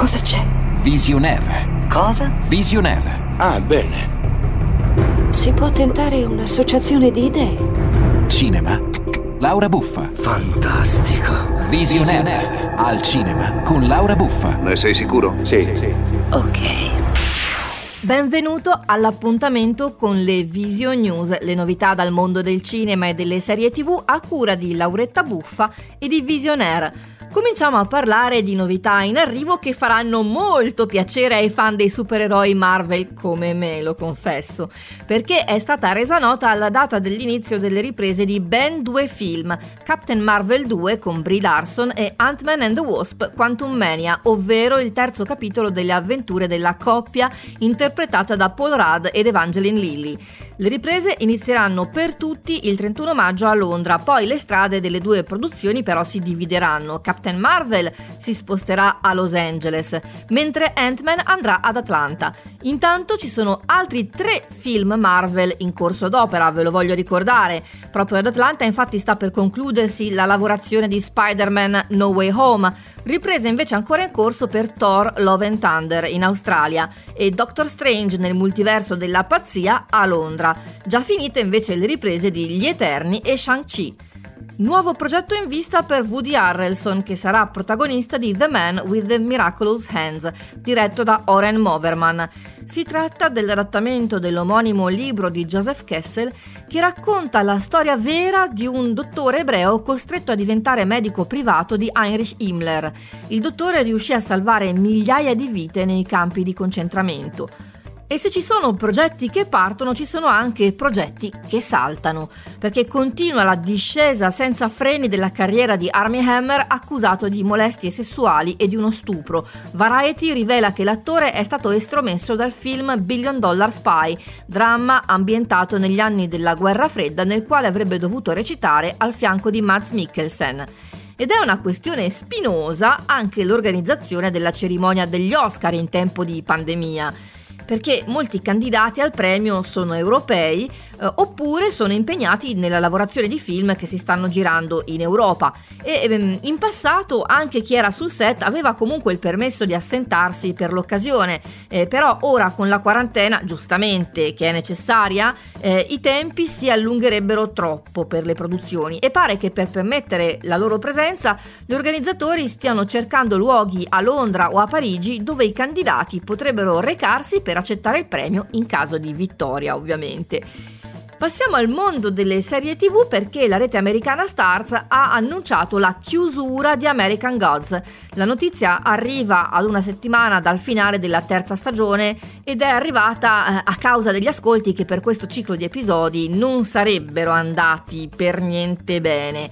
Cosa c'è? Visionaire. Cosa? Visionaire. Ah, bene. Si può tentare un'associazione di idee. Cinema. Laura Buffa. Fantastico. Visionaire. Al cinema con Laura Buffa. Ne sei sicuro? Sì, sì. Ok. Benvenuto all'appuntamento con le Vision News, le novità dal mondo del cinema e delle serie tv a cura di Lauretta Buffa e di Visionaire cominciamo a parlare di novità in arrivo che faranno molto piacere ai fan dei supereroi Marvel come me, lo confesso, perché è stata resa nota la data dell'inizio delle riprese di ben due film, Captain Marvel 2 con Brie Larson e Ant-Man and the Wasp Quantum Mania, ovvero il terzo capitolo delle avventure della coppia interpretata da Paul Rudd ed Evangeline Lilly. Le riprese inizieranno per tutti il 31 maggio a Londra, poi le strade delle due produzioni però si divideranno. Captain Marvel si sposterà a Los Angeles, mentre Ant-Man andrà ad Atlanta. Intanto ci sono altri tre film Marvel in corso d'opera, ve lo voglio ricordare. Proprio ad Atlanta infatti sta per concludersi la lavorazione di Spider-Man No Way Home, ripresa invece ancora in corso per Thor Love and Thunder in Australia e Doctor Strange nel multiverso della pazzia a Londra. Già finite invece le riprese di Gli Eterni e Shang-Chi. Nuovo progetto in vista per Woody Harrelson che sarà protagonista di The Man with the Miraculous Hands, diretto da Oren Moverman. Si tratta dell'adattamento dell'omonimo libro di Joseph Kessel che racconta la storia vera di un dottore ebreo costretto a diventare medico privato di Heinrich Himmler. Il dottore riuscì a salvare migliaia di vite nei campi di concentramento. E se ci sono progetti che partono, ci sono anche progetti che saltano, perché continua la discesa senza freni della carriera di Armie Hammer accusato di molestie sessuali e di uno stupro. Variety rivela che l'attore è stato estromesso dal film Billion Dollar Spy, dramma ambientato negli anni della guerra fredda nel quale avrebbe dovuto recitare al fianco di Mads Mikkelsen ed è una questione spinosa anche l'organizzazione della cerimonia degli Oscar in tempo di pandemia perché molti candidati al premio sono europei eh, oppure sono impegnati nella lavorazione di film che si stanno girando in Europa. E ehm, in passato anche chi era sul set aveva comunque il permesso di assentarsi per l'occasione, eh, però ora con la quarantena, giustamente che è necessaria, eh, i tempi si allungherebbero troppo per le produzioni. E pare che per permettere la loro presenza gli organizzatori stiano cercando luoghi a Londra o a Parigi dove i candidati potrebbero recarsi per accettare il premio in caso di vittoria, ovviamente. Passiamo al mondo delle serie TV perché la rete americana Stars ha annunciato la chiusura di American Gods. La notizia arriva ad una settimana dal finale della terza stagione ed è arrivata eh, a causa degli ascolti che per questo ciclo di episodi non sarebbero andati per niente bene.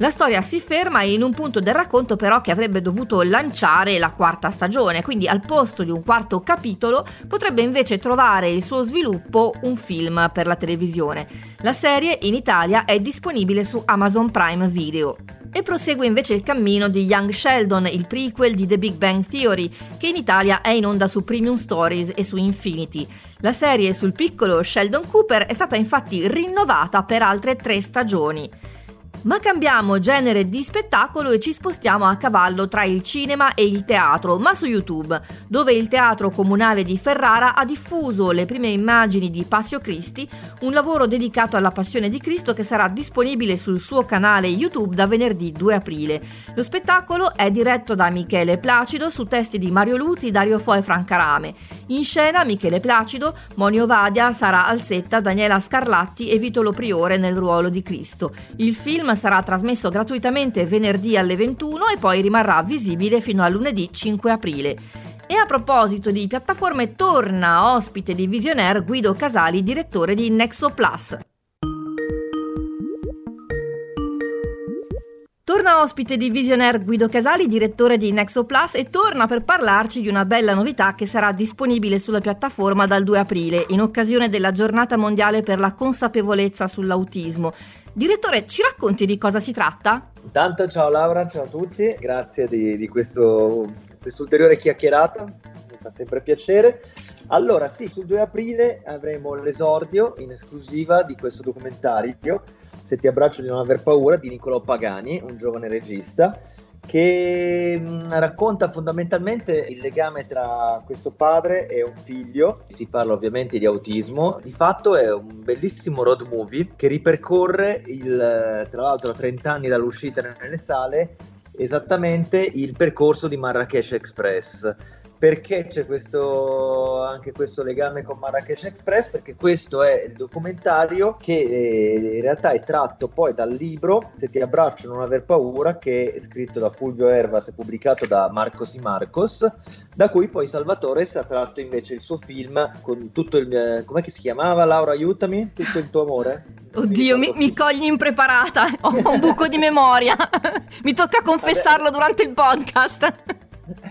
La storia si ferma in un punto del racconto però che avrebbe dovuto lanciare la quarta stagione, quindi al posto di un quarto capitolo potrebbe invece trovare il suo sviluppo un film per la televisione. La serie in Italia è disponibile su Amazon Prime Video. E prosegue invece il cammino di Young Sheldon, il prequel di The Big Bang Theory, che in Italia è in onda su Premium Stories e su Infinity. La serie sul piccolo Sheldon Cooper è stata infatti rinnovata per altre tre stagioni. Ma cambiamo genere di spettacolo e ci spostiamo a cavallo tra il cinema e il teatro, ma su YouTube, dove il Teatro Comunale di Ferrara ha diffuso le prime immagini di Passio Cristi, un lavoro dedicato alla Passione di Cristo che sarà disponibile sul suo canale YouTube da venerdì 2 aprile. Lo spettacolo è diretto da Michele Placido su testi di Mario Luzzi, Dario Fo e Franca Rame. In scena Michele Placido, Monio Vadia, Sara Alzetta, Daniela Scarlatti e Vitolo Priore nel ruolo di Cristo. Il film film sarà trasmesso gratuitamente venerdì alle 21 e poi rimarrà visibile fino a lunedì 5 aprile. E a proposito di piattaforme, torna ospite di Visionaire Guido Casali, direttore di Nexo Plus. Torna ospite di Visionaire Guido Casali, direttore di Nexo Plus, e torna per parlarci di una bella novità che sarà disponibile sulla piattaforma dal 2 aprile, in occasione della giornata mondiale per la consapevolezza sull'autismo. Direttore, ci racconti di cosa si tratta? Intanto ciao Laura, ciao a tutti, grazie di, di questo, ulteriore chiacchierata, mi fa sempre piacere. Allora sì, sul 2 aprile avremo l'esordio in esclusiva di questo documentario, Se ti abbraccio di non aver paura, di Niccolò Pagani, un giovane regista, che mh, racconta fondamentalmente il legame tra questo padre e un figlio. Si parla ovviamente di autismo. Di fatto è un bellissimo road movie che ripercorre il, tra l'altro a 30 anni dall'uscita nelle sale esattamente il percorso di Marrakesh Express perché c'è questo, anche questo legame con Marrakesh Express? Perché questo è il documentario che eh, in realtà è tratto poi dal libro Se ti abbraccio non aver paura, che è scritto da Fulvio Ervas e pubblicato da Marcos y Marcos, da cui poi Salvatore ha tratto invece il suo film con tutto il... Eh, com'è che si chiamava? Laura, aiutami? Tutto il tuo amore? Oddio, mi, mi, cogli impreparata, ho un buco di memoria, mi tocca confessarlo durante il podcast.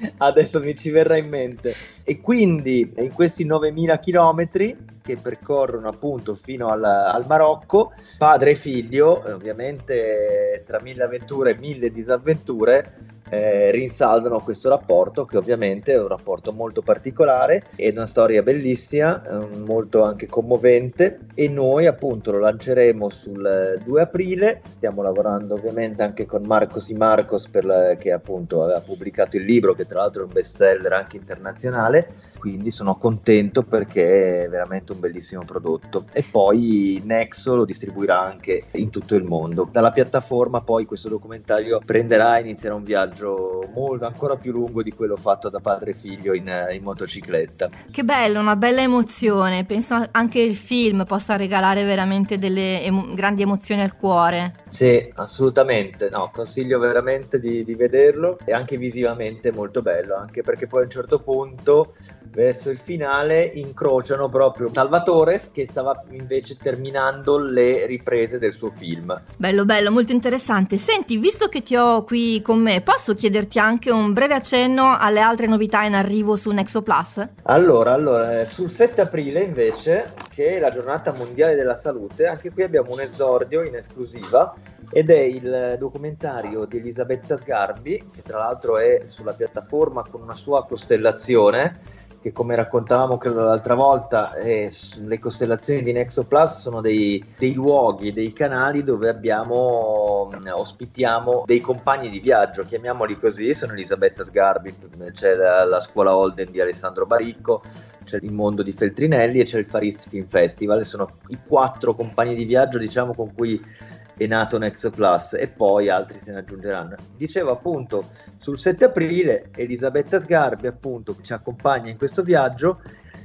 adesso mi ci verrà in mente. E quindi in questi 9000 chilometri che percorrono appunto fino al, al Marocco, padre e figlio, ovviamente tra mille avventure e mille disavventure, eh, rinsaldano questo rapporto che ovviamente è un rapporto molto particolare è una storia bellissima eh, molto anche commovente e noi appunto lo lanceremo sul 2 aprile. Stiamo lavorando ovviamente anche con Marcos y Marcos la, che appunto aveva pubblicato il libro che tra l'altro è un best seller anche internazionale. Quindi sono contento perché è veramente un bellissimo prodotto. E poi Nexo lo distribuirà anche in tutto il mondo. Dalla piattaforma poi questo documentario prenderà e inizierà un viaggio viaggio molto, ancora più lungo di quello fatto da padre e figlio in, in motocicletta. Che bello, una bella emozione. Penso anche il film possa regalare veramente delle emo- grandi emozioni al cuore. Sì, assolutamente. No, consiglio veramente di, di vederlo. È anche visivamente molto bello, anche perché poi a un certo punto verso il finale incrociano proprio Salvatore che stava invece terminando le riprese del suo film. Bello, bello, molto interessante. Senti, visto che ti ho qui con me, posso chiederti anche un breve accenno alle altre novità in arrivo su Nexo Plus? Allora, allora, eh, sul 7 aprile invece, che è la giornata mondiale della salute, anche qui abbiamo un esordio in esclusiva ed è il documentario di Elisabetta Sgarbi, che tra l'altro è sulla piattaforma con una sua costellazione che come raccontavamo credo l'altra volta, eh, le costellazioni di Nexo Plus sono dei, dei luoghi, dei canali dove abbiamo, mm, ospitiamo dei compagni di viaggio, chiamiamoli così, sono Elisabetta Sgarbi, c'è la, la scuola Holden di Alessandro Baricco, c'è il mondo di Feltrinelli e c'è il Farist Film Festival, sono i quattro compagni di viaggio diciamo con cui è nato Next Plus e poi altri se ne aggiungeranno. Dicevo appunto sul 7 aprile Elisabetta Sgarbi appunto che ci accompagna in questo viaggio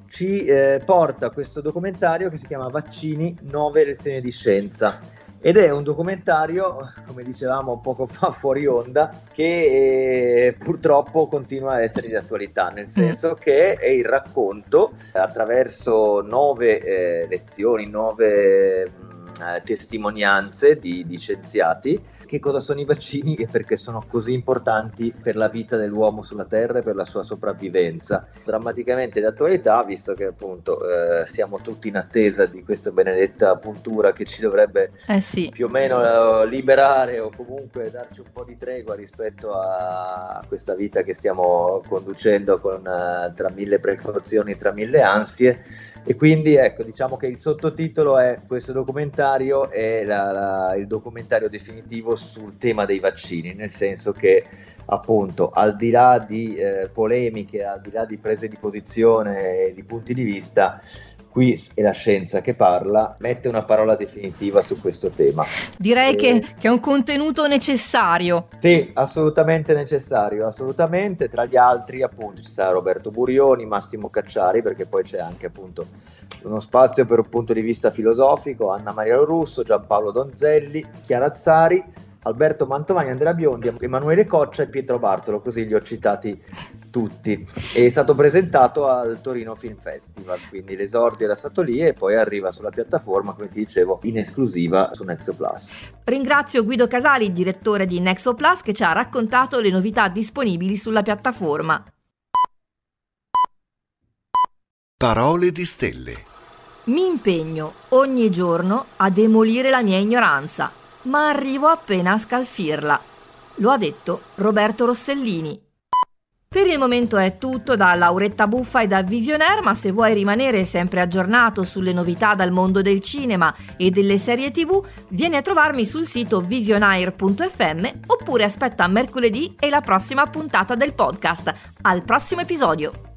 ci eh, porta questo documentario che si chiama Vaccini 9 lezioni di scienza ed è un documentario, come dicevamo poco fa fuori onda, che eh, purtroppo continua a essere di attualità, nel mm. senso mm. che è il racconto attraverso nove eh, lezioni, nove eh, testimonianze di, scienziati che cosa sono i vaccini e perché sono così importanti per la vita dell'uomo sulla Terra e per la sua sopravvivenza. Drammaticamente d'attualità, visto che appunto eh, siamo tutti in attesa di questa benedetta puntura che ci dovrebbe eh sì. più o meno eh, liberare o comunque darci un po' di tregua rispetto a questa vita che stiamo conducendo con, uh, tra mille precauzioni, tra mille ansie e quindi ecco, diciamo che il sottotitolo è questo documentario è la, la, il documentario definitivo sul tema dei vaccini, nel senso che appunto al di là di eh, polemiche, al di là di prese di posizione e di punti di vista, qui è la scienza che parla, mette una parola definitiva su questo tema. Direi e... che, che, è un contenuto necessario. Sì, assolutamente necessario, assolutamente. Tra gli altri appunto ci sarà Roberto Burioni, Massimo Cacciari, perché poi c'è anche appunto uno spazio per un punto di vista filosofico, Anna Maria Russo, Giampaolo Donzelli, Chiara Zari Alberto Mantovani, Andrea Biondi, Emanuele Coccia e Pietro Bartolo, così li ho citati tutti. È stato presentato al Torino Film Festival, quindi l'esordio era stato lì e poi arriva sulla piattaforma, come ti dicevo, in esclusiva su Nexo Plus. Ringrazio Guido Casali, direttore di Nexo Plus, che ci ha raccontato le novità disponibili sulla piattaforma. Parole di stelle. Mi impegno ogni giorno a demolire la mia ignoranza ma arrivo appena a scalfirla. Lo ha detto Roberto Rossellini. Per il momento è tutto da Lauretta Buffa e da Visionaire, ma se vuoi rimanere sempre aggiornato sulle novità dal mondo del cinema e delle serie tv, vieni a trovarmi sul sito visionaire.fm oppure aspetta mercoledì e la prossima puntata del podcast. Al prossimo episodio!